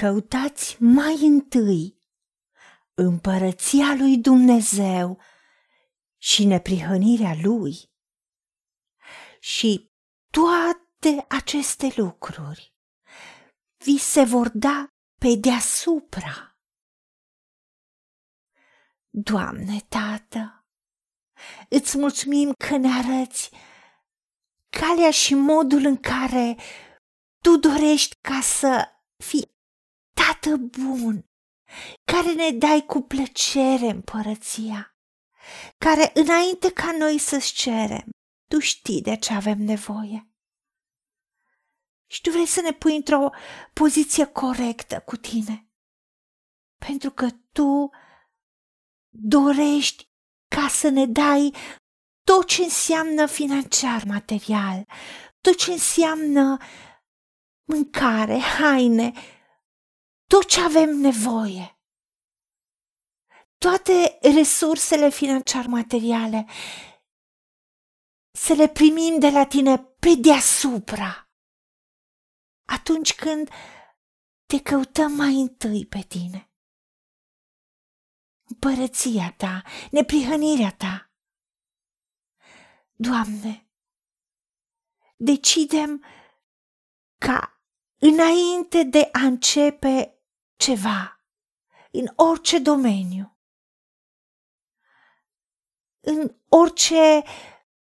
căutați mai întâi împărăția lui Dumnezeu și neprihănirea lui și toate aceste lucruri vi se vor da pe deasupra. Doamne, Tată, îți mulțumim că ne arăți calea și modul în care Tu dorești ca să fii Tată bun, care ne dai cu plăcere împărăția, care înainte ca noi să-ți cerem, Tu știi de ce avem nevoie. Și Tu vrei să ne pui într-o poziție corectă cu Tine, pentru că Tu dorești ca să ne dai tot ce înseamnă financiar, material, tot ce înseamnă mâncare, haine, tot ce avem nevoie. Toate resursele financiar materiale să le primim de la tine pe deasupra. Atunci când te căutăm mai întâi pe tine. Împărăția ta, neprihănirea ta. Doamne, decidem ca înainte de a începe ceva, în orice domeniu, în orice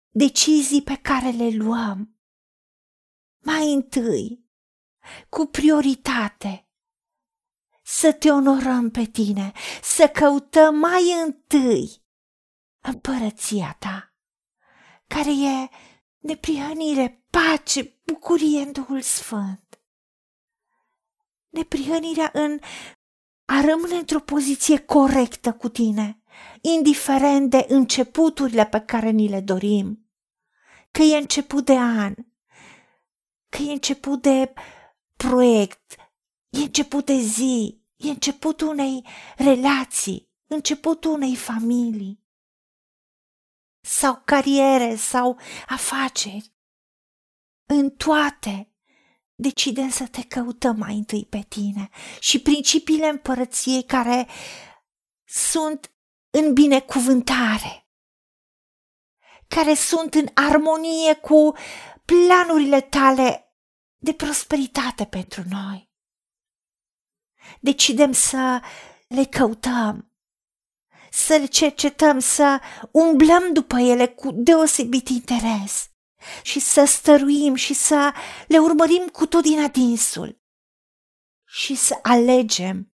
decizii pe care le luăm, mai întâi, cu prioritate, să te onorăm pe tine, să căutăm mai întâi împărăția ta, care e neprihănire, pace, bucurie în Duhul Sfânt neprihănirea în a rămâne într-o poziție corectă cu tine, indiferent de începuturile pe care ni le dorim. Că e început de an, că e început de proiect, e început de zi, e începutul unei relații, începutul unei familii sau cariere sau afaceri. În toate decidem să te căutăm mai întâi pe tine și principiile împărăției care sunt în binecuvântare, care sunt în armonie cu planurile tale de prosperitate pentru noi. Decidem să le căutăm, să le cercetăm, să umblăm după ele cu deosebit interes și să stăruim și să le urmărim cu tot din adinsul și să alegem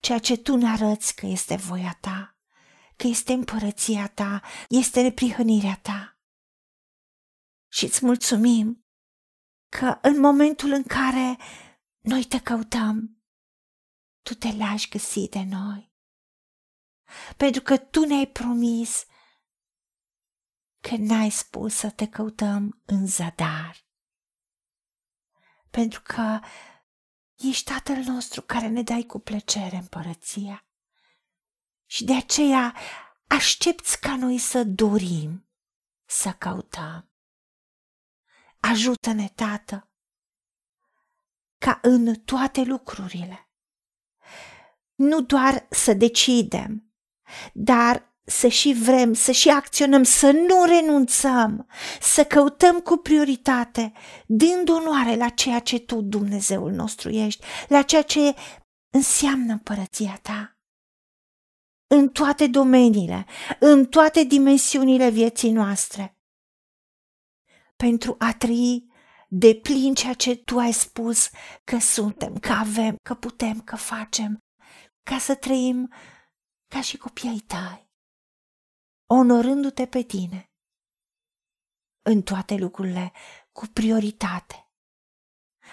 ceea ce tu ne arăți că este voia ta, că este împărăția ta, este neprihănirea ta. Și îți mulțumim că în momentul în care noi te căutăm, tu te lași găsi de noi. Pentru că tu ne-ai promis că n-ai spus să te căutăm în zadar. Pentru că ești Tatăl nostru care ne dai cu plăcere împărăția. Și de aceea aștepți ca noi să dorim să căutăm. Ajută-ne, Tată, ca în toate lucrurile, nu doar să decidem, dar să și vrem, să și acționăm, să nu renunțăm, să căutăm cu prioritate, dând onoare la ceea ce Tu, Dumnezeul nostru, ești, la ceea ce înseamnă împărăția Ta. În toate domeniile, în toate dimensiunile vieții noastre. Pentru a trăi de plin ceea ce Tu ai spus că suntem, că avem, că putem, că facem, ca să trăim ca și copiii tăi onorându-te pe tine în toate lucrurile cu prioritate.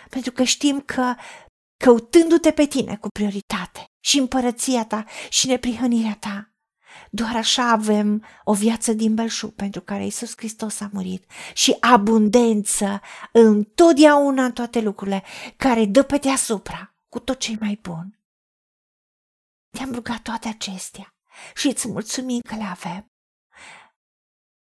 Pentru că știm că căutându-te pe tine cu prioritate și împărăția ta și neprihănirea ta, doar așa avem o viață din belșug pentru care Isus Hristos a murit și abundență întotdeauna în toate lucrurile care dă pe deasupra cu tot ce mai bun. Te-am rugat toate acestea și îți mulțumim că le avem